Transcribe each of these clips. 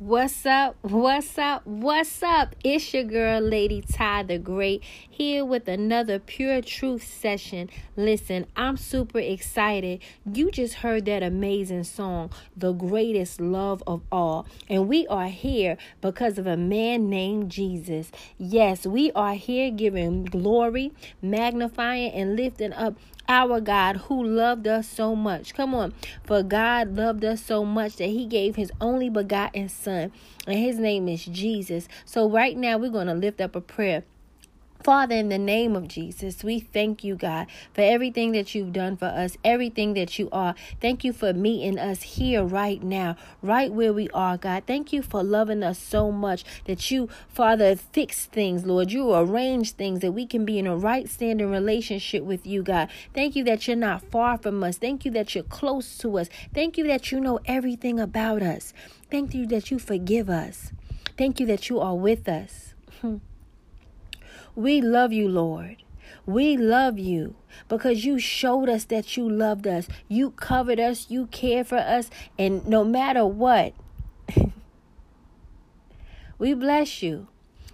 What's up? What's up? What's up? It's your girl, Lady Ty the Great, here with another Pure Truth session. Listen, I'm super excited. You just heard that amazing song, The Greatest Love of All. And we are here because of a man named Jesus. Yes, we are here giving glory, magnifying, and lifting up our God who loved us so much. Come on. For God loved us so much that he gave his only begotten son. And his name is Jesus. So right now we're going to lift up a prayer. Father, in the name of Jesus, we thank you, God, for everything that you've done for us, everything that you are. Thank you for meeting us here right now, right where we are, God. Thank you for loving us so much that you, Father, fix things, Lord. You arrange things that we can be in a right standing relationship with you, God. Thank you that you're not far from us. Thank you that you're close to us. Thank you that you know everything about us. Thank you that you forgive us. Thank you that you are with us. We love you, Lord. We love you because you showed us that you loved us. You covered us. You cared for us. And no matter what, we bless you.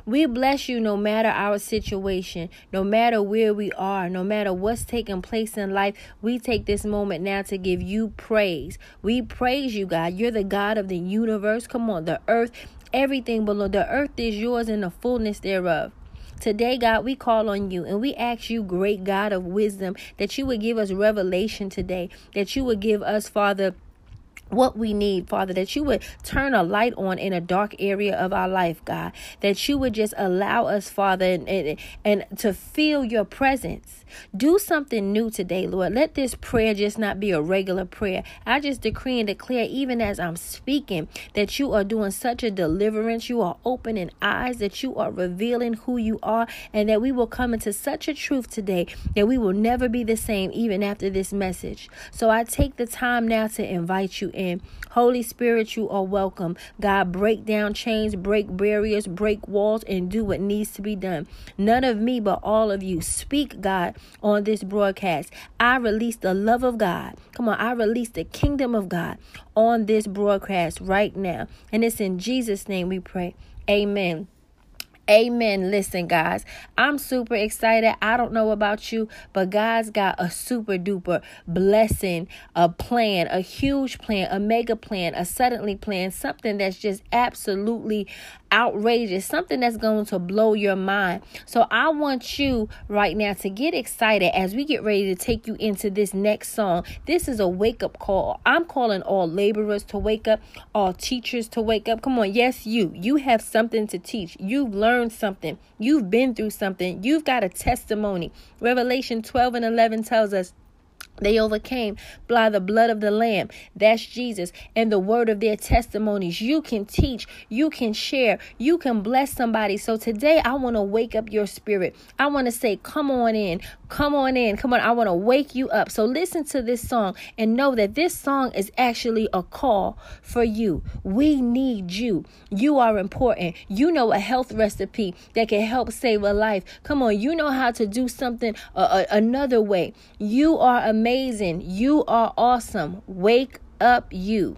We bless you no matter our situation, no matter where we are, no matter what's taking place in life. We take this moment now to give you praise. We praise you, God. You're the God of the universe. Come on, the earth, everything below the earth is yours and the fullness thereof. Today, God, we call on you and we ask you, great God of wisdom, that you would give us revelation today, that you would give us, Father, what we need, Father, that you would turn a light on in a dark area of our life, God, that you would just allow us, Father, and, and, and, to feel your presence. Do something new today, Lord. Let this prayer just not be a regular prayer. I just decree and declare, even as I'm speaking, that you are doing such a deliverance. You are opening eyes, that you are revealing who you are, and that we will come into such a truth today that we will never be the same even after this message. So I take the time now to invite you in. Holy Spirit, you are welcome. God, break down chains, break barriers, break walls, and do what needs to be done. None of me, but all of you. Speak, God, on this broadcast. I release the love of God. Come on, I release the kingdom of God on this broadcast right now. And it's in Jesus' name we pray. Amen. Amen. Listen, guys, I'm super excited. I don't know about you, but God's got a super duper blessing, a plan, a huge plan, a mega plan, a suddenly plan, something that's just absolutely outrageous, something that's going to blow your mind. So I want you right now to get excited as we get ready to take you into this next song. This is a wake up call. I'm calling all laborers to wake up, all teachers to wake up. Come on, yes, you. You have something to teach. You've learned something. You've been through something. You've got a testimony. Revelation 12 and 11 tells us they overcame by the blood of the Lamb. That's Jesus. And the word of their testimonies. You can teach, you can share, you can bless somebody. So today, I want to wake up your spirit. I want to say, Come on in, come on in, come on. I want to wake you up. So listen to this song and know that this song is actually a call for you. We need you. You are important. You know a health recipe that can help save a life. Come on, you know how to do something uh, uh, another way. You are amazing amazing. You are awesome. Wake up, you.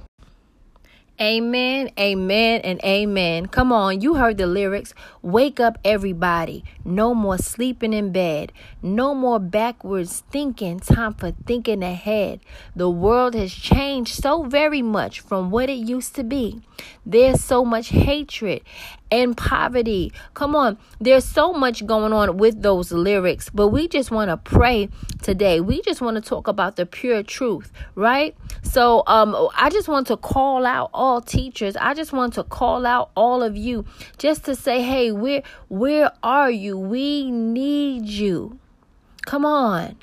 Amen, amen, and amen. Come on, you heard the lyrics. Wake up, everybody. No more sleeping in bed. No more backwards thinking. Time for thinking ahead. The world has changed so very much from what it used to be. There's so much hatred and poverty. Come on, there's so much going on with those lyrics, but we just want to pray today. We just want to talk about the pure truth, right? So, um, I just want to call out all teachers. I just want to call out all of you just to say, hey, where where are you? We need you. Come on.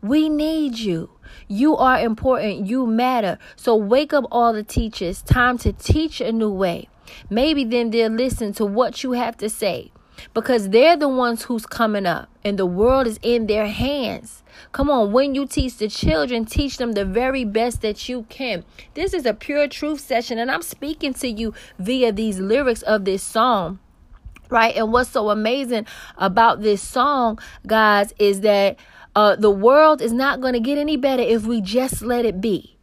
We need you. You are important. You matter. So wake up all the teachers. Time to teach a new way. Maybe then they'll listen to what you have to say because they're the ones who's coming up and the world is in their hands. Come on, when you teach the children, teach them the very best that you can. This is a pure truth session, and I'm speaking to you via these lyrics of this song. Right? And what's so amazing about this song, guys, is that uh, the world is not going to get any better if we just let it be.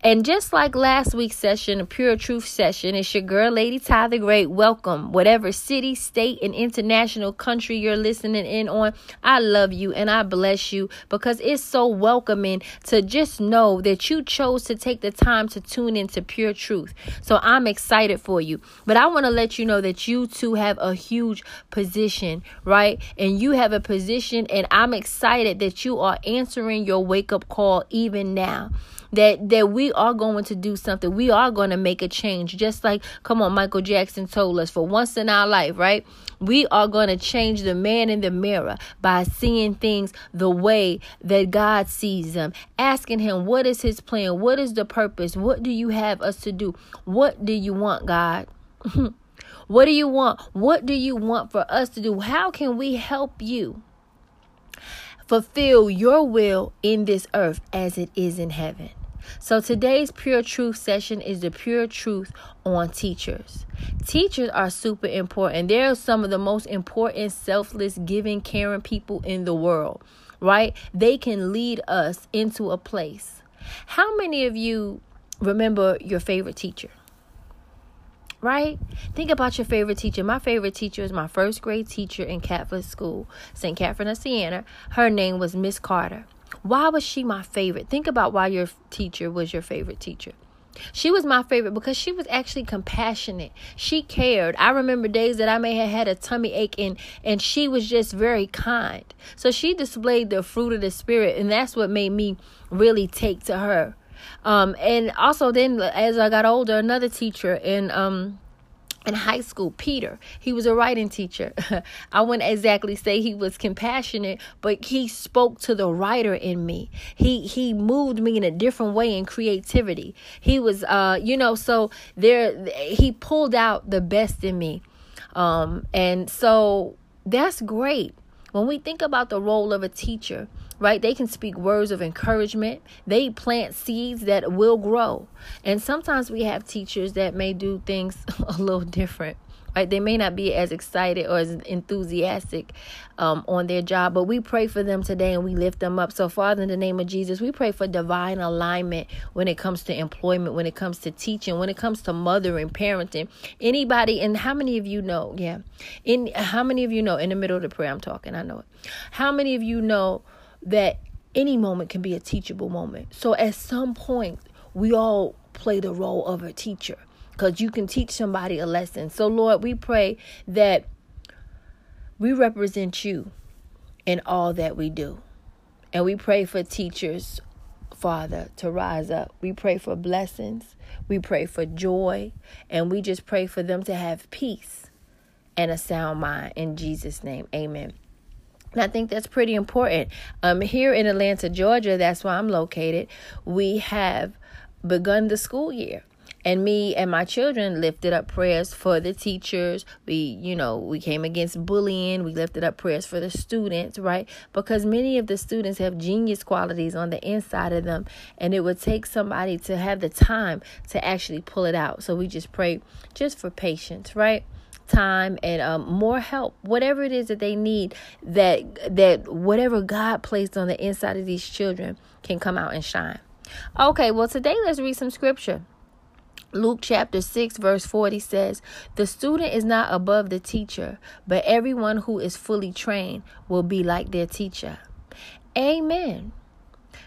And just like last week's session, a pure truth session, it's your girl, Lady Ty the Great. Welcome, whatever city, state, and international country you're listening in on. I love you and I bless you because it's so welcoming to just know that you chose to take the time to tune into pure truth. So I'm excited for you. But I want to let you know that you too have a huge position, right? And you have a position, and I'm excited that you are answering your wake up call even now that that we are going to do something. We are going to make a change. Just like come on michael jackson told us for once in our life right? We are going to change the man in the mirror by seeing things the way that god sees them asking him what is his plan? What is the purpose? What do you have us to do? What do you want god? What do you want? What do you want for us to do? How can we help you fulfill your will in this earth as it is in heaven. So today's pure truth session is the pure truth on teachers. Teachers are super important. They're some of the most important, selfless, giving, caring people in the world, right? They can lead us into a place. How many of you remember your favorite teacher? right? Think about your favorite teacher. My favorite teacher is my first grade teacher in Catholic school, St. Catherine of Siena. Her name was Miss Carter. Why was she my favorite? Think about why your teacher was your favorite teacher. She was my favorite because she was actually compassionate. She cared. I remember days that I may have had a tummy ache and and she was just very kind. So she displayed the fruit of the spirit and that's what made me really take to her. Um, and also then as I got older, another teacher in um in high school, Peter, he was a writing teacher. I wouldn't exactly say he was compassionate, but he spoke to the writer in me. He he moved me in a different way in creativity. He was uh you know, so there he pulled out the best in me. Um and so that's great. When we think about the role of a teacher, right? They can speak words of encouragement. They plant seeds that will grow. And sometimes we have teachers that may do things a little different. Right? They may not be as excited or as enthusiastic um, on their job, but we pray for them today and we lift them up. So, Father, in the name of Jesus, we pray for divine alignment when it comes to employment, when it comes to teaching, when it comes to mothering, parenting. Anybody, and how many of you know? Yeah, in how many of you know? In the middle of the prayer, I'm talking. I know it. How many of you know? That any moment can be a teachable moment. So at some point, we all play the role of a teacher because you can teach somebody a lesson. So, Lord, we pray that we represent you in all that we do. And we pray for teachers, Father, to rise up. We pray for blessings. We pray for joy. And we just pray for them to have peace and a sound mind. In Jesus' name, amen. And I think that's pretty important. Um, here in Atlanta, Georgia, that's where I'm located, we have begun the school year. And me and my children lifted up prayers for the teachers. We, you know, we came against bullying. We lifted up prayers for the students, right? Because many of the students have genius qualities on the inside of them. And it would take somebody to have the time to actually pull it out. So we just pray just for patience, right? Time and um, more help whatever it is that they need that that whatever god placed on the inside of these children can come out and shine okay well today let's read some scripture Luke chapter 6, verse 40 says, The student is not above the teacher, but everyone who is fully trained will be like their teacher. Amen.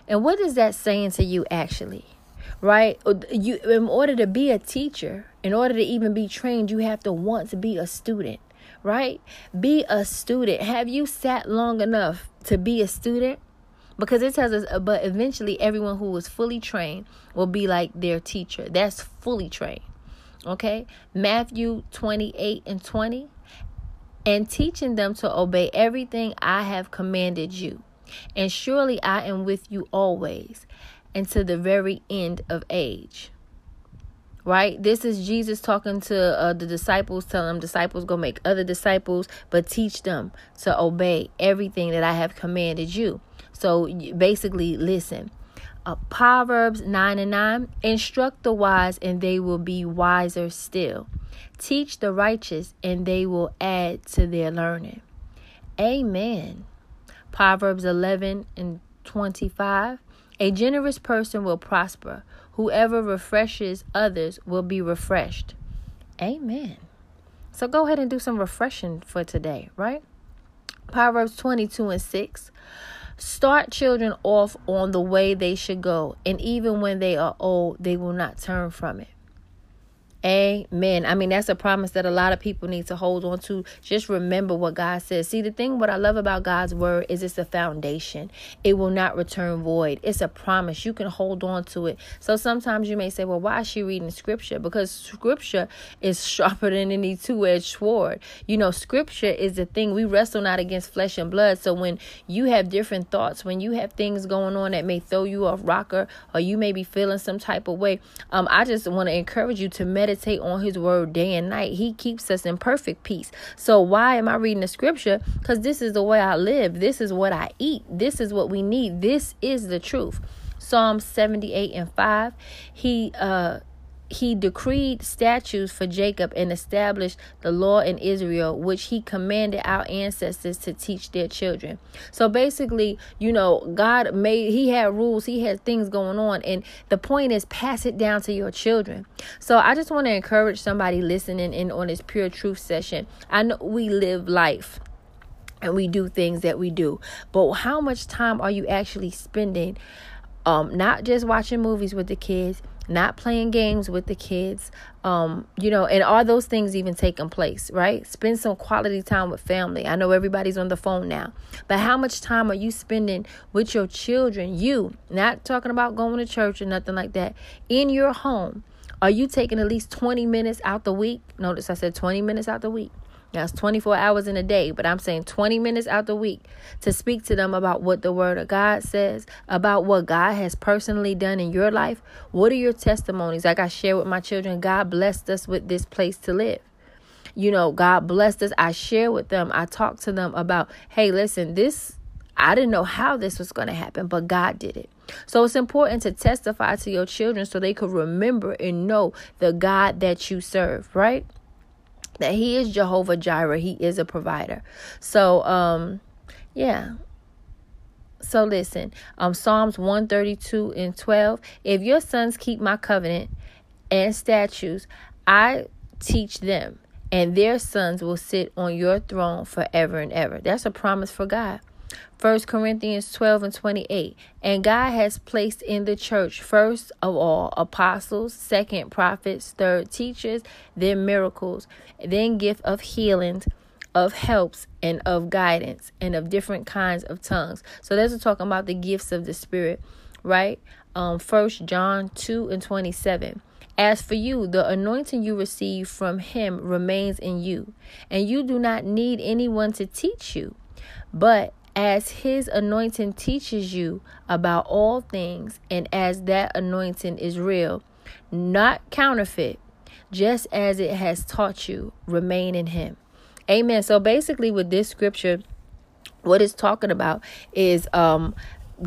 And what is that saying to you actually? right? You, in order to be a teacher, in order to even be trained, you have to want to be a student, right? Be a student. Have you sat long enough to be a student? Because it tells us, uh, but eventually everyone who is fully trained will be like their teacher. That's fully trained. Okay? Matthew 28 and 20. And teaching them to obey everything I have commanded you. And surely I am with you always and to the very end of age. Right? This is Jesus talking to uh, the disciples, telling them, disciples, go make other disciples, but teach them to obey everything that I have commanded you. So basically, listen. Uh, Proverbs 9 and 9 Instruct the wise, and they will be wiser still. Teach the righteous, and they will add to their learning. Amen. Proverbs 11 and 25 a generous person will prosper. Whoever refreshes others will be refreshed. Amen. So go ahead and do some refreshing for today, right? Proverbs 22 and 6. Start children off on the way they should go, and even when they are old, they will not turn from it. Amen. I mean, that's a promise that a lot of people need to hold on to. Just remember what God says. See, the thing, what I love about God's word is it's a foundation, it will not return void. It's a promise. You can hold on to it. So sometimes you may say, well, why is she reading scripture? Because scripture is sharper than any two edged sword. You know, scripture is the thing. We wrestle not against flesh and blood. So when you have different thoughts, when you have things going on that may throw you off rocker or you may be feeling some type of way, um, I just want to encourage you to meditate meditate on his word day and night, he keeps us in perfect peace. So, why am I reading the scripture? Because this is the way I live. This is what I eat. This is what we need. This is the truth. Psalm 78 and 5. He uh he decreed statutes for Jacob and established the law in Israel, which he commanded our ancestors to teach their children. So basically, you know, God made, he had rules, he had things going on. And the point is, pass it down to your children. So I just want to encourage somebody listening in on this pure truth session. I know we live life and we do things that we do, but how much time are you actually spending? Um, not just watching movies with the kids, not playing games with the kids um you know and are those things even taking place right? Spend some quality time with family. I know everybody's on the phone now but how much time are you spending with your children? You not talking about going to church or nothing like that in your home are you taking at least 20 minutes out the week? Notice i said 20 minutes out the week that's 24 hours in a day, but I'm saying 20 minutes out the week to speak to them about what the Word of God says, about what God has personally done in your life. What are your testimonies? Like I share with my children, God blessed us with this place to live. You know, God blessed us. I share with them, I talk to them about, hey, listen, this, I didn't know how this was going to happen, but God did it. So it's important to testify to your children so they could remember and know the God that you serve, right? That he is Jehovah Jireh. He is a provider. So, um, yeah. So listen, um, Psalms 132 and 12. If your sons keep my covenant and statutes, I teach them, and their sons will sit on your throne forever and ever. That's a promise for God. First Corinthians 12 and 28. And God has placed in the church, first of all, apostles, second, prophets, third, teachers, then miracles, then gift of healings, of helps, and of guidance, and of different kinds of tongues. So that's talking about the gifts of the Spirit, right? Um, First John 2 and 27. As for you, the anointing you receive from him remains in you, and you do not need anyone to teach you. But as his anointing teaches you about all things, and as that anointing is real, not counterfeit, just as it has taught you, remain in him. Amen. So basically, with this scripture, what it's talking about is um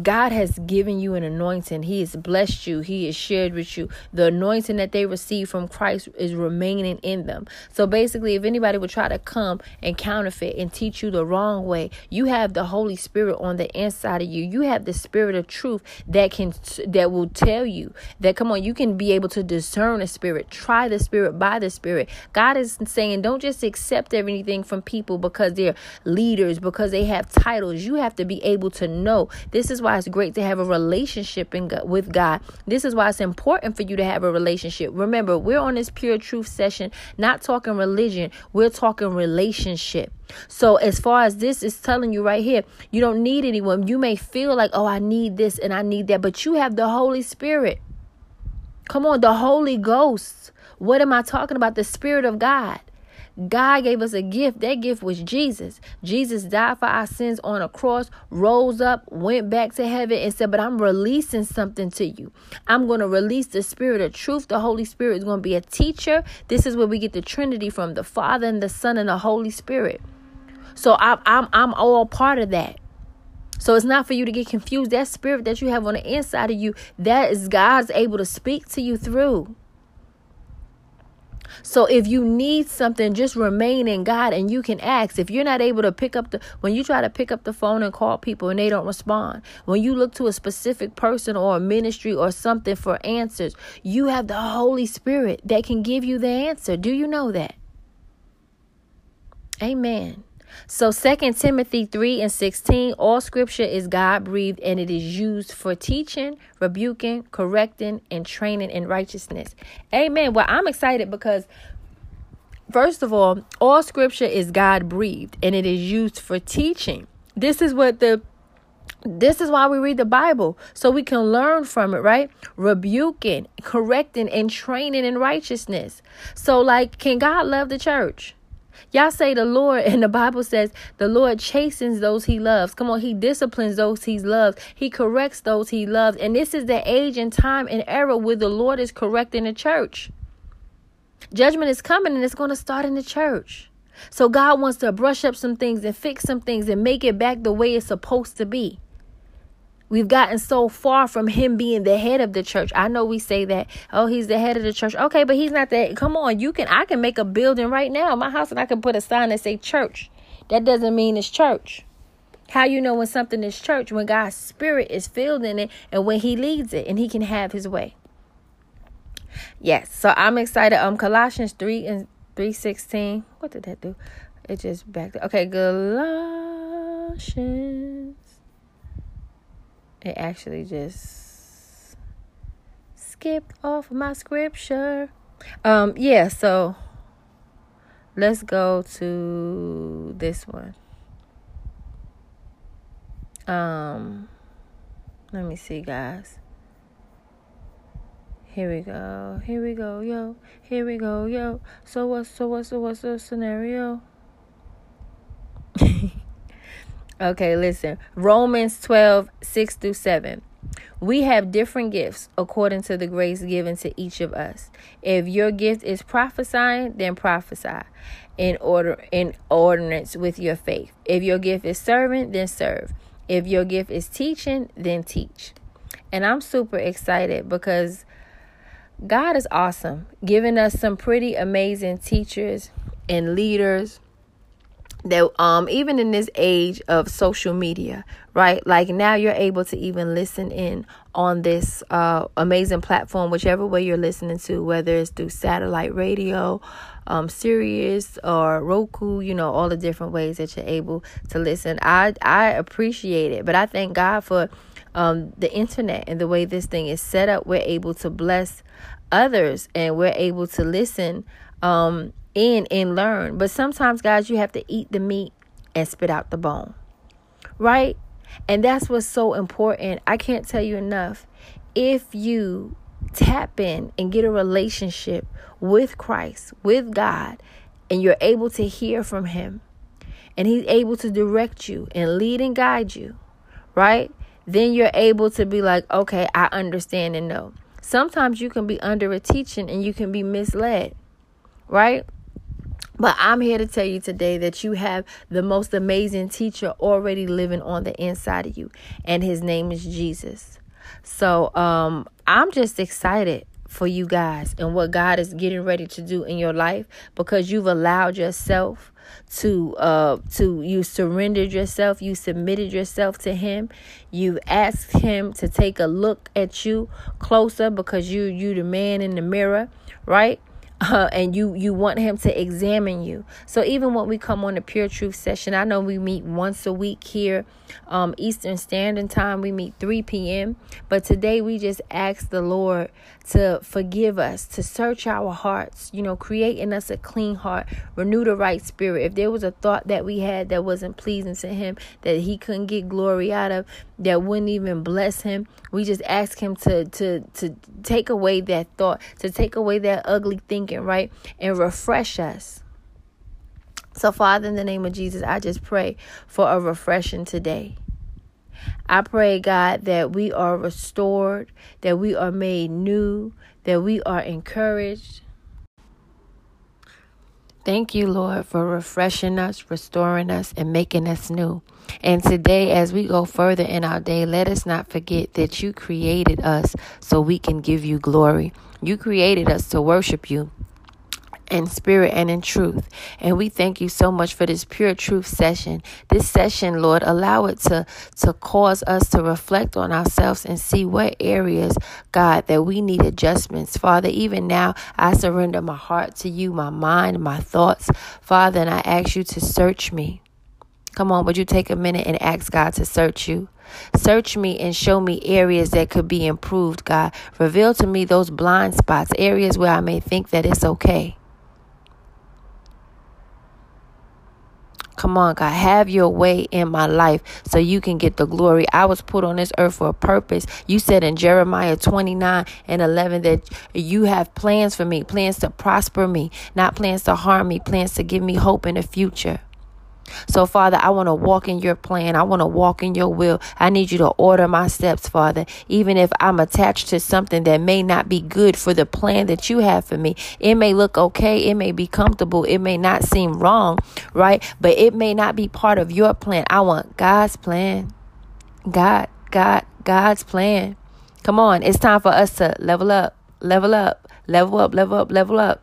God has given you an anointing. He has blessed you. He has shared with you. The anointing that they receive from Christ is remaining in them. So basically, if anybody would try to come and counterfeit and teach you the wrong way, you have the Holy Spirit on the inside of you. You have the spirit of truth that can that will tell you that come on, you can be able to discern a spirit, try the spirit by the spirit. God is saying, don't just accept everything from people because they're leaders, because they have titles. You have to be able to know this is why it's great to have a relationship in God, with God. This is why it's important for you to have a relationship. Remember, we're on this pure truth session, not talking religion, we're talking relationship. So, as far as this is telling you right here, you don't need anyone. You may feel like, oh, I need this and I need that, but you have the Holy Spirit. Come on, the Holy Ghost. What am I talking about? The Spirit of God. God gave us a gift. That gift was Jesus. Jesus died for our sins on a cross, rose up, went back to heaven, and said, But I'm releasing something to you. I'm going to release the spirit of truth. The Holy Spirit is going to be a teacher. This is where we get the Trinity from the Father and the Son and the Holy Spirit. So I'm I'm I'm all part of that. So it's not for you to get confused. That spirit that you have on the inside of you, that is God's able to speak to you through. So if you need something, just remain in God and you can ask. If you're not able to pick up the when you try to pick up the phone and call people and they don't respond, when you look to a specific person or a ministry or something for answers, you have the Holy Spirit that can give you the answer. Do you know that? Amen. So 2 Timothy 3 and 16, all scripture is God breathed and it is used for teaching, rebuking, correcting, and training in righteousness. Amen. Well, I'm excited because first of all, all scripture is God breathed and it is used for teaching. This is what the this is why we read the Bible, so we can learn from it, right? Rebuking, correcting, and training in righteousness. So, like, can God love the church? Y'all say the Lord, and the Bible says the Lord chastens those he loves. Come on, he disciplines those he loves. He corrects those he loves. And this is the age and time and era where the Lord is correcting the church. Judgment is coming and it's going to start in the church. So God wants to brush up some things and fix some things and make it back the way it's supposed to be. We've gotten so far from him being the head of the church. I know we say that, oh, he's the head of the church. Okay, but he's not that. Come on, you can I can make a building right now, my house, and I can put a sign that say church. That doesn't mean it's church. How you know when something is church? When God's spirit is filled in it and when he leads it and he can have his way. Yes, so I'm excited. Um Colossians 3 and 316. What did that do? It just backed. Okay, Colossians it actually just skipped off my scripture. Um, yeah, so let's go to this one. Um, let me see, guys. Here we go. Here we go, yo. Here we go, yo. So what's so what's so what's the scenario? Okay, listen. Romans 12, 6 through 7. We have different gifts according to the grace given to each of us. If your gift is prophesying, then prophesy in order in ordinance with your faith. If your gift is serving, then serve. If your gift is teaching, then teach. And I'm super excited because God is awesome, giving us some pretty amazing teachers and leaders that um even in this age of social media right? Like now you're able to even listen in on this uh amazing platform whichever way you're listening to whether it's through satellite radio um Sirius or Roku you know all the different ways that you're able to listen. I I appreciate it but I thank God for um the internet and the way this thing is set up. We're able to bless others and we're able to listen um in and learn. But sometimes, guys, you have to eat the meat and spit out the bone, right? And that's what's so important. I can't tell you enough. If you tap in and get a relationship with Christ, with God, and you're able to hear from Him, and He's able to direct you and lead and guide you, right? Then you're able to be like, okay, I understand and know. Sometimes you can be under a teaching and you can be misled, right? But I'm here to tell you today that you have the most amazing teacher already living on the inside of you, and his name is Jesus. So um, I'm just excited for you guys and what God is getting ready to do in your life because you've allowed yourself to uh to you surrendered yourself you submitted yourself to him you asked him to take a look at you closer because you you the man in the mirror right uh, and you you want him to examine you. So even when we come on the pure truth session i know we meet once a week here um, eastern standard time. We meet 3 p.m but today we just ask the lord to forgive us to search our hearts you know create in us a clean heart renew the right spirit. If there was a thought that we had that wasn't pleasing to him that he couldn't get glory out of that wouldn't even bless him we just ask him to to to take away that thought to take away that ugly thinking right and refresh us so father in the name of jesus i just pray for a refreshing today I pray, God, that we are restored, that we are made new, that we are encouraged, Thank you, Lord, for refreshing us, restoring us, and making us new. And today, as we go further in our day, let us not forget that you created us so we can give you glory. You created us to worship you. In spirit and in truth. And we thank you so much for this pure truth session. This session, Lord, allow it to, to cause us to reflect on ourselves and see what areas, God, that we need adjustments. Father, even now, I surrender my heart to you, my mind, my thoughts. Father, and I ask you to search me. Come on, would you take a minute and ask God to search you? Search me and show me areas that could be improved, God. Reveal to me those blind spots, areas where I may think that it's okay. Come on, God, have your way in my life so you can get the glory. I was put on this earth for a purpose. You said in Jeremiah 29 and 11 that you have plans for me, plans to prosper me, not plans to harm me, plans to give me hope in the future. So, Father, I want to walk in your plan. I want to walk in your will. I need you to order my steps, Father. Even if I'm attached to something that may not be good for the plan that you have for me, it may look okay. It may be comfortable. It may not seem wrong, right? But it may not be part of your plan. I want God's plan. God, God, God's plan. Come on. It's time for us to level up, level up, level up, level up, level up.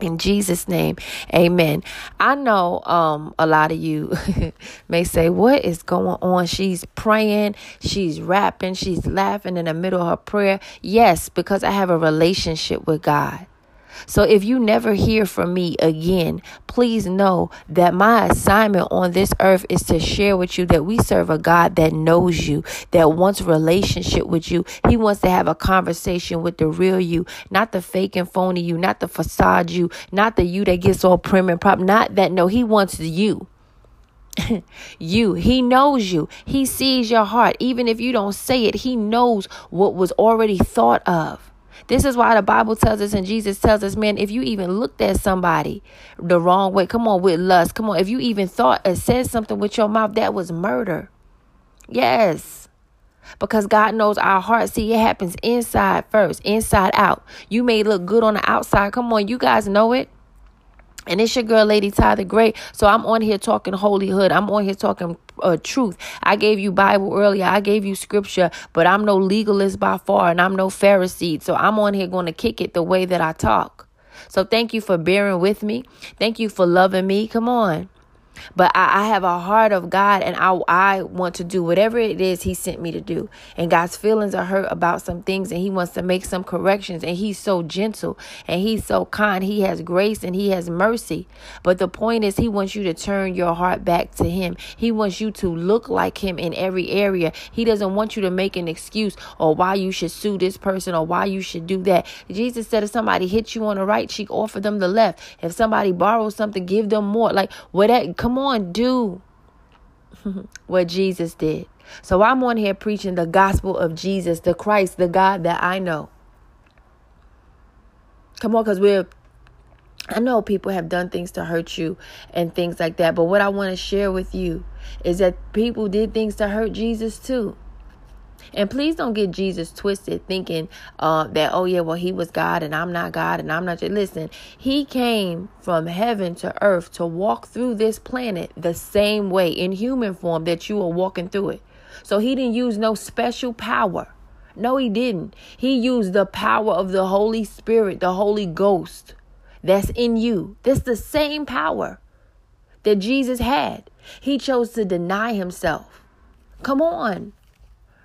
In Jesus' name, amen. I know um, a lot of you may say, What is going on? She's praying, she's rapping, she's laughing in the middle of her prayer. Yes, because I have a relationship with God. So if you never hear from me again, please know that my assignment on this earth is to share with you that we serve a God that knows you, that wants relationship with you. He wants to have a conversation with the real you, not the fake and phony you, not the facade you, not the you that gets all prim and prop. Not that. No, he wants you. you. He knows you. He sees your heart. Even if you don't say it, He knows what was already thought of. This is why the Bible tells us and Jesus tells us, man, if you even looked at somebody the wrong way, come on, with lust, come on, if you even thought or said something with your mouth, that was murder. Yes. Because God knows our heart. See, it happens inside first, inside out. You may look good on the outside. Come on, you guys know it. And it's your girl, Lady Ty the Great. So I'm on here talking holyhood. I'm on here talking uh, truth. I gave you Bible earlier. I gave you scripture, but I'm no legalist by far, and I'm no Pharisee. So I'm on here going to kick it the way that I talk. So thank you for bearing with me. Thank you for loving me. Come on. But I, I, have a heart of God and I, I want to do whatever it is He sent me to do. And God's feelings are hurt about some things and He wants to make some corrections. And He's so gentle and He's so kind. He has grace and He has mercy. But the point is, He wants you to turn your heart back to Him. He wants you to look like Him in every area. He doesn't want you to make an excuse or why you should sue this person or why you should do that. Jesus said, if somebody hits you on the right cheek, offer them the left. If somebody borrows something, give them more. Like, whatever Come on, do what Jesus did. So I'm on here preaching the gospel of Jesus, the Christ, the God that I know. Come on, because we're I know people have done things to hurt you and things like that, but what I want to share with you is that people did things to hurt Jesus too. And please don't get Jesus twisted thinking uh, that, oh, yeah, well, he was God and I'm not God and I'm not. Listen, he came from heaven to earth to walk through this planet the same way in human form that you are walking through it. So he didn't use no special power. No, he didn't. He used the power of the Holy Spirit, the Holy Ghost that's in you. That's the same power that Jesus had. He chose to deny himself. Come on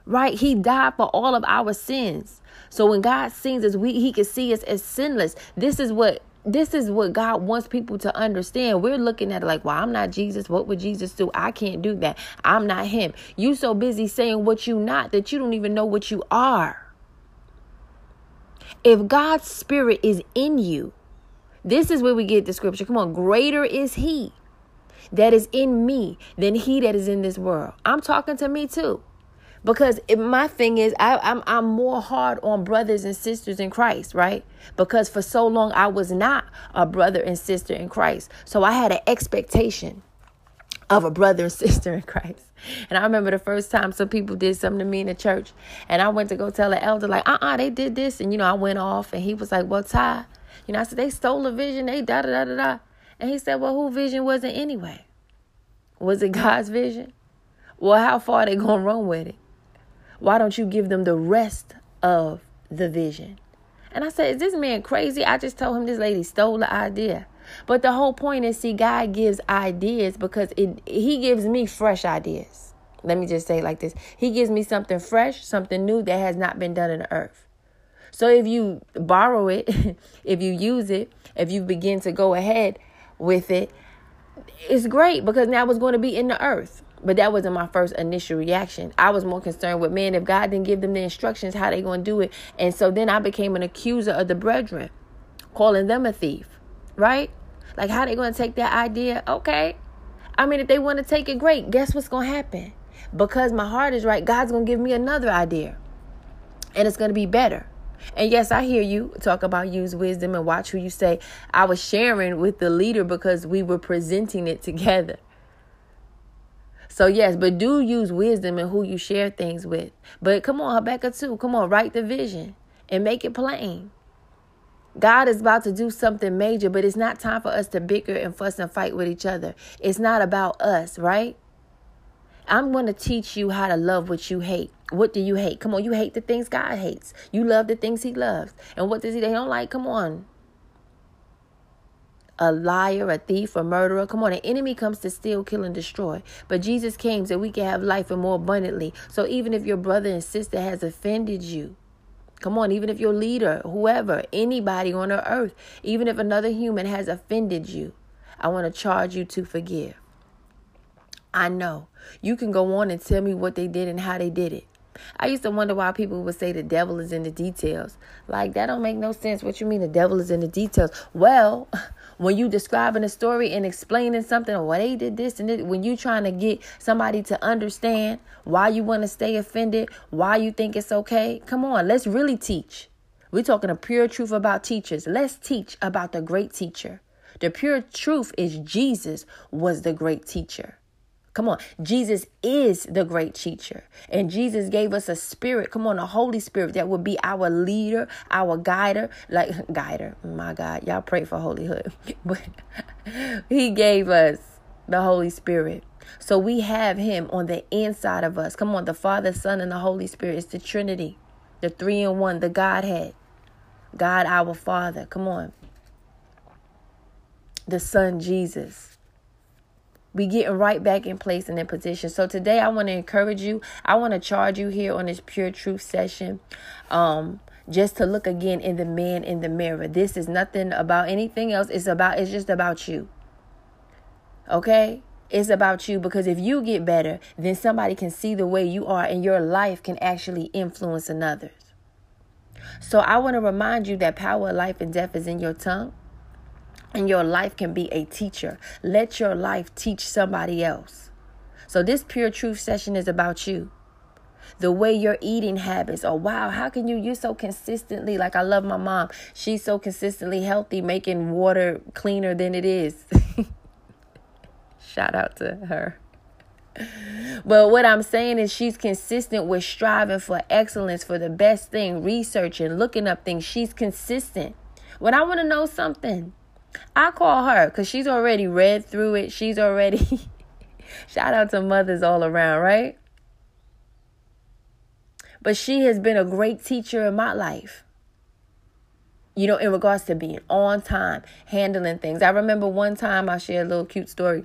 right? He died for all of our sins. So when God sees us, we he can see us as sinless. This is what this is what God wants people to understand. We're looking at it like, well, I'm not Jesus. What would Jesus do? I can't do that. I'm not him. You so busy saying what you not that you don't even know what you are. If God's spirit is in you, this is where we get the scripture. Come on, greater is he that is in me than he that is in this world. I'm talking to me too because it, my thing is I, I'm I'm more hard on brothers and sisters in Christ, right? Because for so long I was not a brother and sister in Christ, so I had an expectation of a brother and sister in Christ. And I remember the first time some people did something to me in the church, and I went to go tell the elder like, uh uh they did this, and you know I went off, and he was like, well, Ty, you know I said they stole a vision, they da da da da da, and he said, well, who vision was it anyway? Was it God's vision? Well, how far they gonna run with it? Why don't you give them the rest of the vision? And I said, Is this man crazy? I just told him this lady stole the idea. But the whole point is, see, God gives ideas because it He gives me fresh ideas. Let me just say like this He gives me something fresh, something new that has not been done in the earth. So if you borrow it, if you use it, if you begin to go ahead with it, it's great because now it's going to be in the earth. But that wasn't my first initial reaction. I was more concerned with man, if God didn't give them the instructions, how they going to do it. And so then I became an accuser of the brethren, calling them a thief, right? Like how they going to take that idea? Okay. I mean, if they want to take it, great. Guess what's going to happen? Because my heart is right, God's going to give me another idea. And it's going to be better. And yes, I hear you talk about use wisdom and watch who you say. I was sharing with the leader because we were presenting it together. So yes, but do use wisdom in who you share things with. But come on, Habakkuk 2. Come on, write the vision and make it plain. God is about to do something major, but it's not time for us to bicker and fuss and fight with each other. It's not about us, right? I'm going to teach you how to love what you hate. What do you hate? Come on, you hate the things God hates. You love the things He loves. And what does He they don't like? Come on. A liar, a thief, a murderer. Come on, an enemy comes to steal, kill, and destroy. But Jesus came so we can have life and more abundantly. So even if your brother and sister has offended you, Come on, even if your leader, whoever, anybody on the earth, even if another human has offended you, I want to charge you to forgive. I know. You can go on and tell me what they did and how they did it. I used to wonder why people would say the devil is in the details. Like that don't make no sense. What you mean the devil is in the details? Well, when you describing a story and explaining something, or well, they did this and when you trying to get somebody to understand why you want to stay offended, why you think it's okay, come on, let's really teach. We're talking a pure truth about teachers. Let's teach about the great teacher. The pure truth is Jesus was the great teacher. Come on. Jesus is the great teacher. And Jesus gave us a spirit. Come on, a Holy Spirit that would be our leader, our guider. Like, guider. My God. Y'all pray for holyhood. But he gave us the Holy Spirit. So we have him on the inside of us. Come on, the Father, Son, and the Holy Spirit. It's the Trinity, the three in one, the Godhead. God, our Father. Come on. The Son, Jesus be getting right back in place and in position. So today I want to encourage you. I want to charge you here on this pure truth session. Um just to look again in the man in the mirror. This is nothing about anything else. It's about it's just about you. Okay? It's about you because if you get better, then somebody can see the way you are and your life can actually influence another. So I want to remind you that power of life and death is in your tongue and your life can be a teacher. Let your life teach somebody else. So, this pure truth session is about you. The way your eating habits. Oh, wow, how can you? You're so consistently, like I love my mom. She's so consistently healthy, making water cleaner than it is. Shout out to her. But what I'm saying is, she's consistent with striving for excellence, for the best thing, researching, looking up things. She's consistent. When I want to know something, I call her because she's already read through it. She's already, shout out to mothers all around, right? But she has been a great teacher in my life. You know, in regards to being on time, handling things. I remember one time I shared a little cute story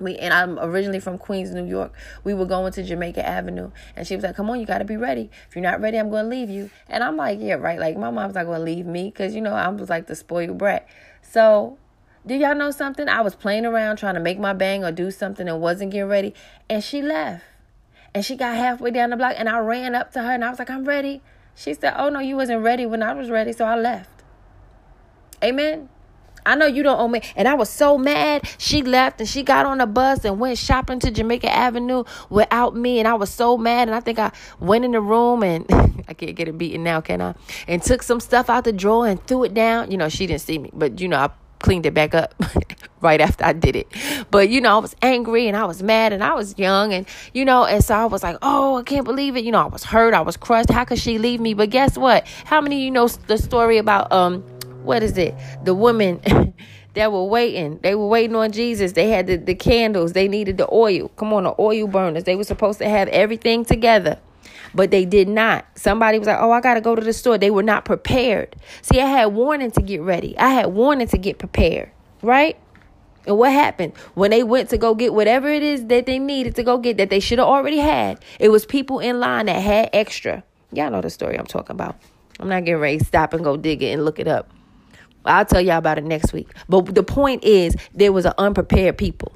we and I'm originally from Queens, New York. We were going to Jamaica Avenue, and she was like, "Come on, you got to be ready. If you're not ready, I'm going to leave you." And I'm like, "Yeah, right." Like my mom's not going to leave me because you know I was like the spoiled brat. So, do y'all know something? I was playing around trying to make my bang or do something and wasn't getting ready, and she left. And she got halfway down the block, and I ran up to her and I was like, "I'm ready." She said, "Oh no, you wasn't ready when I was ready, so I left." Amen. I know you don't owe me. And I was so mad. She left and she got on a bus and went shopping to Jamaica Avenue without me. And I was so mad. And I think I went in the room and I can't get it beaten now, can I? And took some stuff out the drawer and threw it down. You know, she didn't see me, but you know, I cleaned it back up right after I did it. But you know, I was angry and I was mad and I was young and you know, and so I was like, "Oh, I can't believe it." You know, I was hurt, I was crushed. How could she leave me? But guess what? How many of you know the story about um what is it? The women that were waiting. They were waiting on Jesus. They had the, the candles. They needed the oil. Come on, the oil burners. They were supposed to have everything together. but they did not. Somebody was like, "Oh, I got to go to the store." They were not prepared. See, I had warning to get ready. I had warning to get prepared, right? And what happened when they went to go get whatever it is that they needed to go get that they should have already had? It was people in line that had extra. Y'all know the story I'm talking about. I'm not getting ready to stop and go dig it and look it up. I'll tell y'all about it next week. But the point is, there was an unprepared people.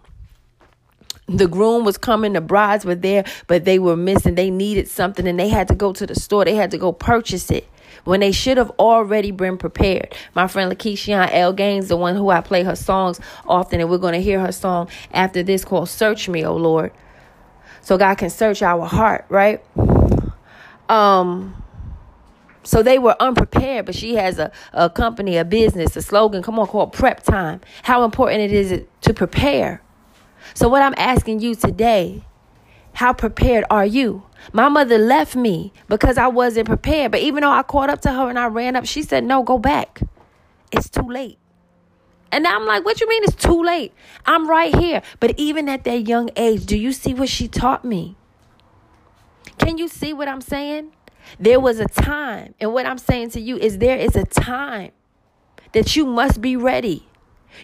The groom was coming, the brides were there, but they were missing. They needed something and they had to go to the store. They had to go purchase it when they should have already been prepared. My friend Lakeisha L. Gaines, the one who I play her songs often, and we're going to hear her song after this called Search Me, O Lord. So God can search our heart, right? Um, so they were unprepared, but she has a, a company, a business, a slogan, come on, called prep time. How important it is to prepare. So, what I'm asking you today, how prepared are you? My mother left me because I wasn't prepared. But even though I caught up to her and I ran up, she said, No, go back. It's too late. And I'm like, What you mean it's too late? I'm right here. But even at that young age, do you see what she taught me? Can you see what I'm saying? There was a time. And what I'm saying to you is there is a time that you must be ready.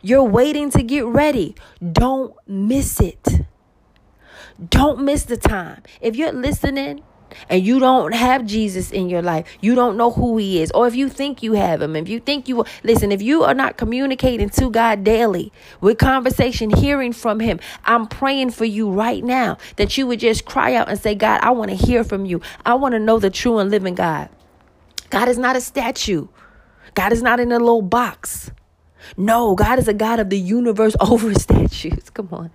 You're waiting to get ready. Don't miss it. Don't miss the time. If you're listening and you don't have Jesus in your life, you don't know who he is, or if you think you have him, if you think you listen, if you are not communicating to God daily with conversation, hearing from him, I'm praying for you right now that you would just cry out and say, God, I want to hear from you. I want to know the true and living God. God is not a statue. God is not in a little box. No, God is a God of the universe over statues. Come on.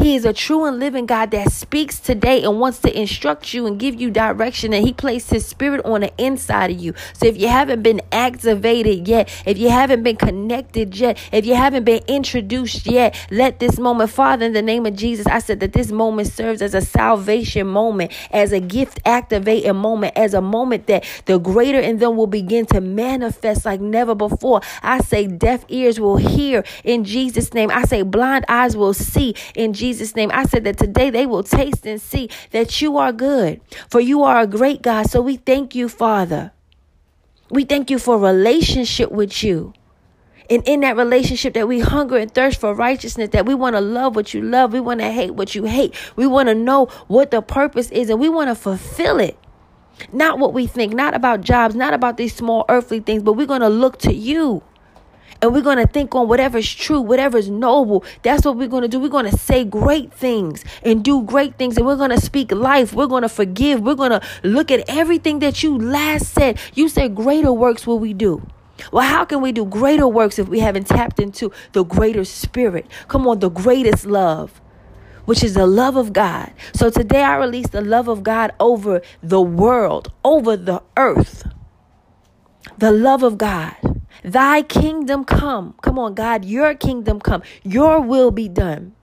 He is a true and living God that speaks today and wants to instruct you and give you direction. And He placed His Spirit on the inside of you. So if you haven't been activated yet, if you haven't been connected yet, if you haven't been introduced yet, let this moment, Father, in the name of Jesus, I said that this moment serves as a salvation moment, as a gift activating moment, as a moment that the greater in them will begin to manifest like never before. I say deaf ears will hear in Jesus' name. I say blind eyes will see in Jesus' Jesus' name. I said that today they will taste and see that you are good, for you are a great God. So we thank you, Father. We thank you for relationship with you. And in that relationship that we hunger and thirst for righteousness, that we want to love what you love. We want to hate what you hate. We want to know what the purpose is and we want to fulfill it. Not what we think, not about jobs, not about these small earthly things, but we're going to look to you and we're going to think on whatever's true, whatever's noble. That's what we're going to do. We're going to say great things and do great things, and we're going to speak life. We're going to forgive. We're going to look at everything that you last said. You said, Greater works will we do. Well, how can we do greater works if we haven't tapped into the greater spirit? Come on, the greatest love which is the love of God. So today I release the love of God over the world, over the earth. The love of God. Thy kingdom come. Come on, God, your kingdom come. Your will be done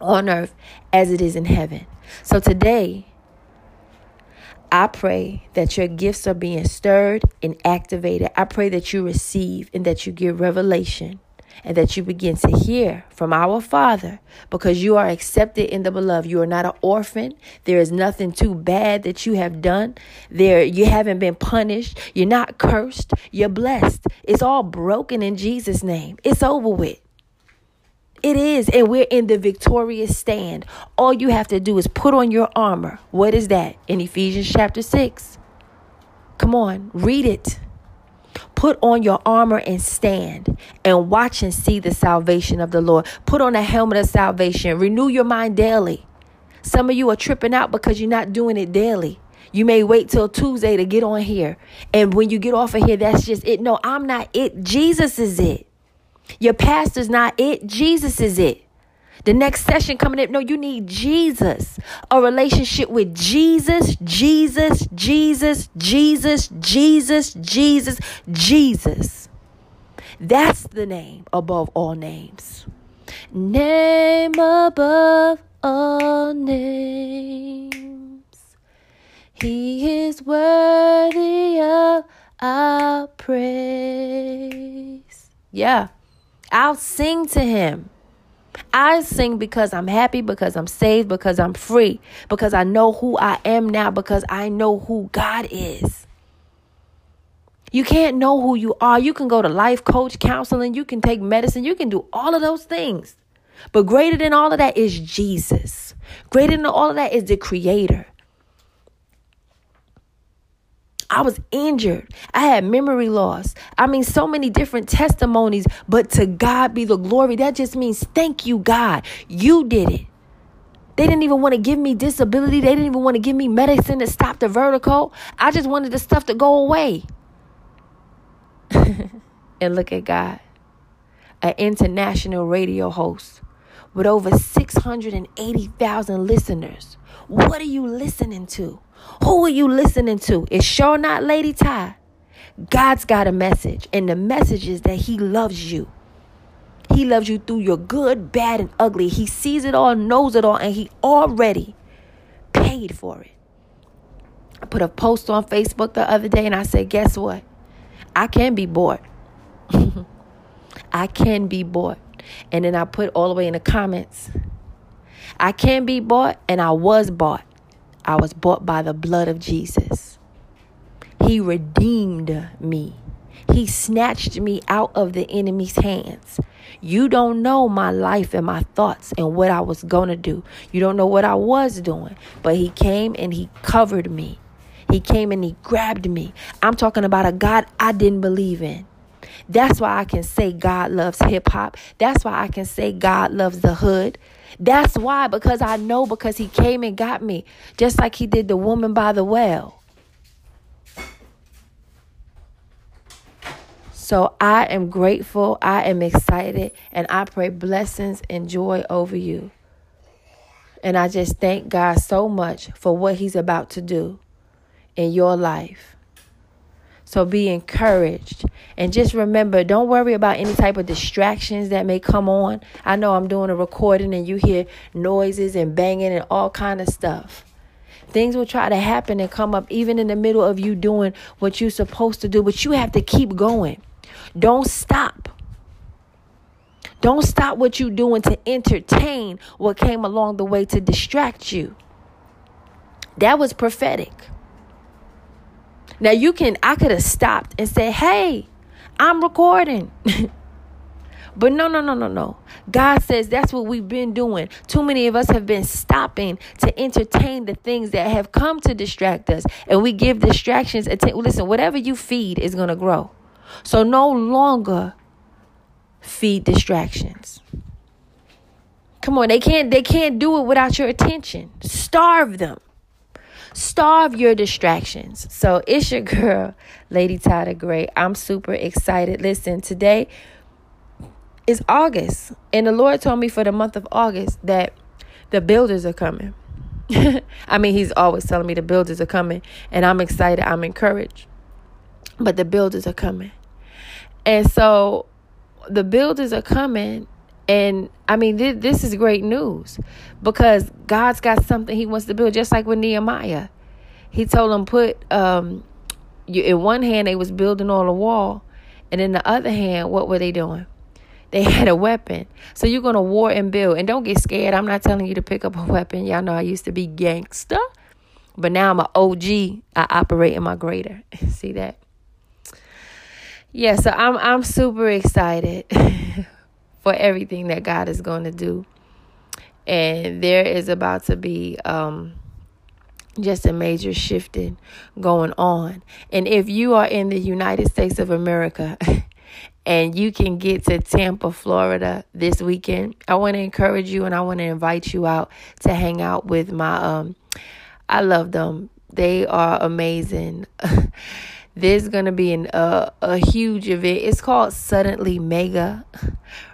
on earth as it is in heaven. So today, I pray that your gifts are being stirred and activated. I pray that you receive and that you give revelation and that you begin to hear from our Father because you are accepted in the beloved. You are not an orphan. There is nothing too bad that you have done. There you haven't been punished. You're not cursed. You're blessed. It's all broken in Jesus name. It's over with. It is, and we're in the victorious stand. All you have to do is put on your armor. What is that? In Ephesians chapter 6. Come on, read it. Put on your armor and stand and watch and see the salvation of the Lord. Put on a helmet of salvation. Renew your mind daily. Some of you are tripping out because you're not doing it daily. You may wait till Tuesday to get on here. And when you get off of here, that's just it. No, I'm not it. Jesus is it. Your pastor's not it. Jesus is it. The next session coming up, no, you need Jesus. A relationship with Jesus, Jesus, Jesus, Jesus, Jesus, Jesus, Jesus. That's the name above all names. Name above all names. He is worthy of our praise. Yeah, I'll sing to him. I sing because I'm happy, because I'm saved, because I'm free, because I know who I am now, because I know who God is. You can't know who you are. You can go to life coach counseling, you can take medicine, you can do all of those things. But greater than all of that is Jesus. Greater than all of that is the Creator. I was injured. I had memory loss. I mean, so many different testimonies, but to God be the glory. That just means thank you, God. You did it. They didn't even want to give me disability. They didn't even want to give me medicine to stop the vertigo. I just wanted the stuff to go away. and look at God, an international radio host with over 680,000 listeners. What are you listening to? Who are you listening to? It's sure not Lady Ty. God's got a message, and the message is that He loves you. He loves you through your good, bad, and ugly. He sees it all, knows it all, and He already paid for it. I put a post on Facebook the other day and I said, Guess what? I can be bought. I can be bought. And then I put all the way in the comments I can be bought, and I was bought. I was bought by the blood of Jesus. He redeemed me. He snatched me out of the enemy's hands. You don't know my life and my thoughts and what I was going to do. You don't know what I was doing. But He came and He covered me. He came and He grabbed me. I'm talking about a God I didn't believe in. That's why I can say God loves hip hop. That's why I can say God loves the hood. That's why, because I know because he came and got me, just like he did the woman by the well. So I am grateful, I am excited, and I pray blessings and joy over you. And I just thank God so much for what He's about to do in your life. So be encouraged. And just remember, don't worry about any type of distractions that may come on. I know I'm doing a recording and you hear noises and banging and all kind of stuff. Things will try to happen and come up even in the middle of you doing what you're supposed to do, but you have to keep going. Don't stop. Don't stop what you're doing to entertain what came along the way to distract you. That was prophetic. Now you can I could have stopped and said, "Hey, I'm recording." but no, no, no, no, no. God says that's what we've been doing. Too many of us have been stopping to entertain the things that have come to distract us, and we give distractions. Att- Listen, whatever you feed is going to grow. So no longer feed distractions. Come on, they can't they can't do it without your attention. Starve them. Starve your distractions. So it's your girl, Lady Tyler Gray. I'm super excited. Listen, today is August, and the Lord told me for the month of August that the builders are coming. I mean, He's always telling me the builders are coming, and I'm excited. I'm encouraged. But the builders are coming. And so the builders are coming and I mean, th- this is great news because God's got something He wants to build, just like with Nehemiah. He told them put um, you, in one hand they was building on a wall, and in the other hand, what were they doing? They had a weapon. So you're gonna war and build, and don't get scared. I'm not telling you to pick up a weapon. Y'all know I used to be gangster, but now I'm an OG. I operate in my greater. See that? Yeah, so I'm I'm super excited. for everything that God is going to do. And there is about to be um, just a major shifting going on. And if you are in the United States of America and you can get to Tampa, Florida this weekend, I want to encourage you and I want to invite you out to hang out with my um I love them. They are amazing. There's going to be an, uh, a huge event. It's called Suddenly Mega,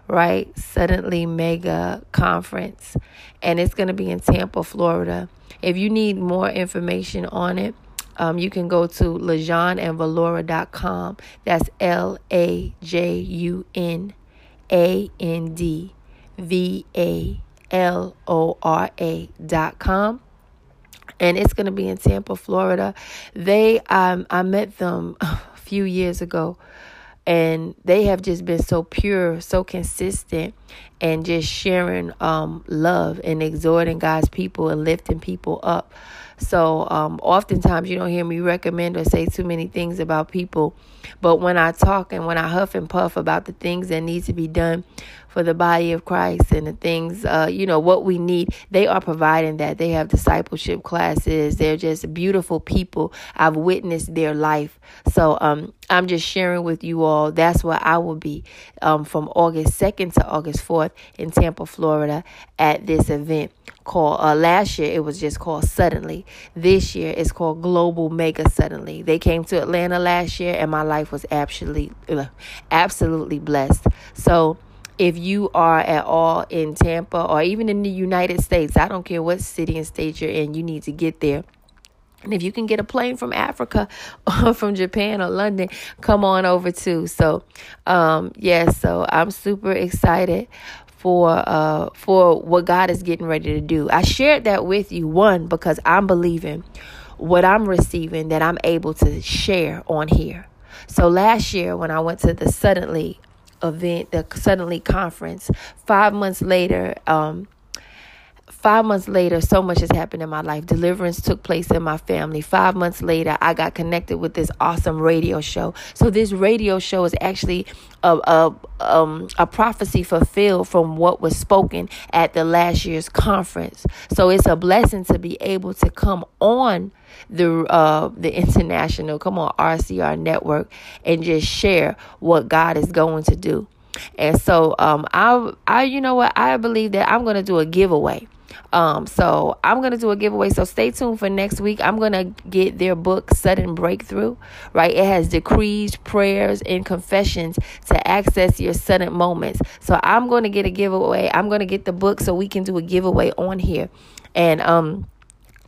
right? Suddenly Mega Conference. And it's going to be in Tampa, Florida. If you need more information on it, um, you can go to lajaunandvalora.com. That's L A J U N A N D V A L O R A dot com and it's going to be in Tampa, Florida. They, um, I met them a few years ago, and they have just been so pure, so consistent, and just sharing um, love and exhorting God's people and lifting people up. So, um, oftentimes you don't hear me recommend or say too many things about people. But when I talk and when I huff and puff about the things that need to be done for the body of Christ and the things, uh, you know, what we need, they are providing that. They have discipleship classes. They're just beautiful people. I've witnessed their life. So um, I'm just sharing with you all. That's where I will be um, from August 2nd to August 4th in Tampa, Florida at this event called uh, last year it was just called suddenly this year it's called global mega suddenly they came to atlanta last year and my life was absolutely absolutely blessed so if you are at all in tampa or even in the united states i don't care what city and state you're in you need to get there and if you can get a plane from Africa or from Japan or London, come on over too. So, um, yes, yeah, so I'm super excited for uh for what God is getting ready to do. I shared that with you one because I'm believing what I'm receiving that I'm able to share on here. So last year when I went to the suddenly event, the suddenly conference, 5 months later um Five months later, so much has happened in my life. Deliverance took place in my family. Five months later, I got connected with this awesome radio show. So this radio show is actually a a, um, a prophecy fulfilled from what was spoken at the last year's conference. So it's a blessing to be able to come on the uh the international, come on RCR network, and just share what God is going to do. And so um I I you know what I believe that I'm going to do a giveaway. Um, so I'm gonna do a giveaway. So stay tuned for next week. I'm gonna get their book Sudden Breakthrough. Right, it has decrees, prayers, and confessions to access your sudden moments. So I'm gonna get a giveaway. I'm gonna get the book so we can do a giveaway on here, and um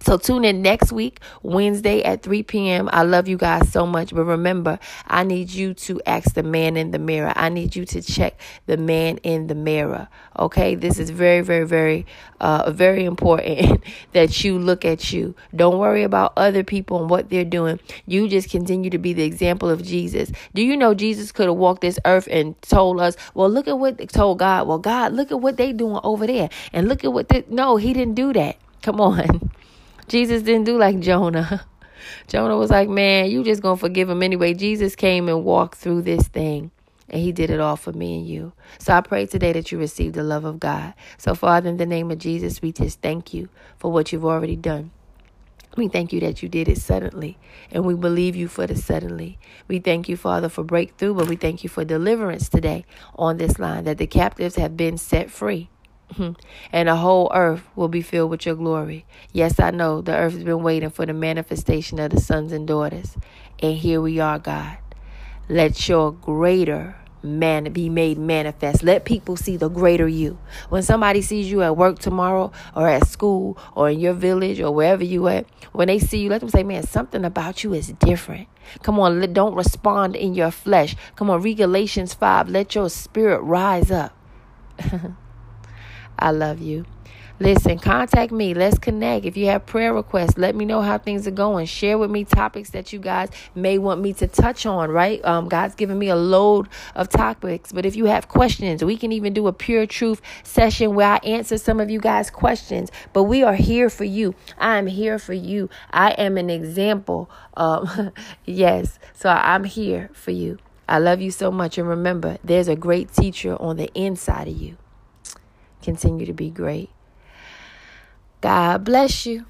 so tune in next week, Wednesday at 3 p.m. I love you guys so much. But remember, I need you to ask the man in the mirror. I need you to check the man in the mirror. Okay. This is very, very, very, uh, very important that you look at you. Don't worry about other people and what they're doing. You just continue to be the example of Jesus. Do you know Jesus could have walked this earth and told us, well, look at what told God. Well, God, look at what they doing over there. And look at what they, no, he didn't do that. Come on. Jesus didn't do like Jonah. Jonah was like, man, you just going to forgive him anyway. Jesus came and walked through this thing. And he did it all for me and you. So I pray today that you receive the love of God. So, Father, in the name of Jesus, we just thank you for what you've already done. We thank you that you did it suddenly, and we believe you for the suddenly. We thank you, Father, for breakthrough, but we thank you for deliverance today on this line, that the captives have been set free. Hmm. and the whole earth will be filled with your glory. Yes, I know the earth has been waiting for the manifestation of the sons and daughters. And here we are, God. Let your greater man be made manifest. Let people see the greater you. When somebody sees you at work tomorrow or at school or in your village or wherever you at, when they see you, let them say, man, something about you is different. Come on, don't respond in your flesh. Come on, read Galatians 5. Let your spirit rise up. I love you. Listen, contact me. Let's connect. If you have prayer requests, let me know how things are going. Share with me topics that you guys may want me to touch on, right? Um, God's given me a load of topics. But if you have questions, we can even do a pure truth session where I answer some of you guys' questions. But we are here for you. I am here for you. I am an example. Um, yes. So I'm here for you. I love you so much. And remember, there's a great teacher on the inside of you continue to be great. God bless you.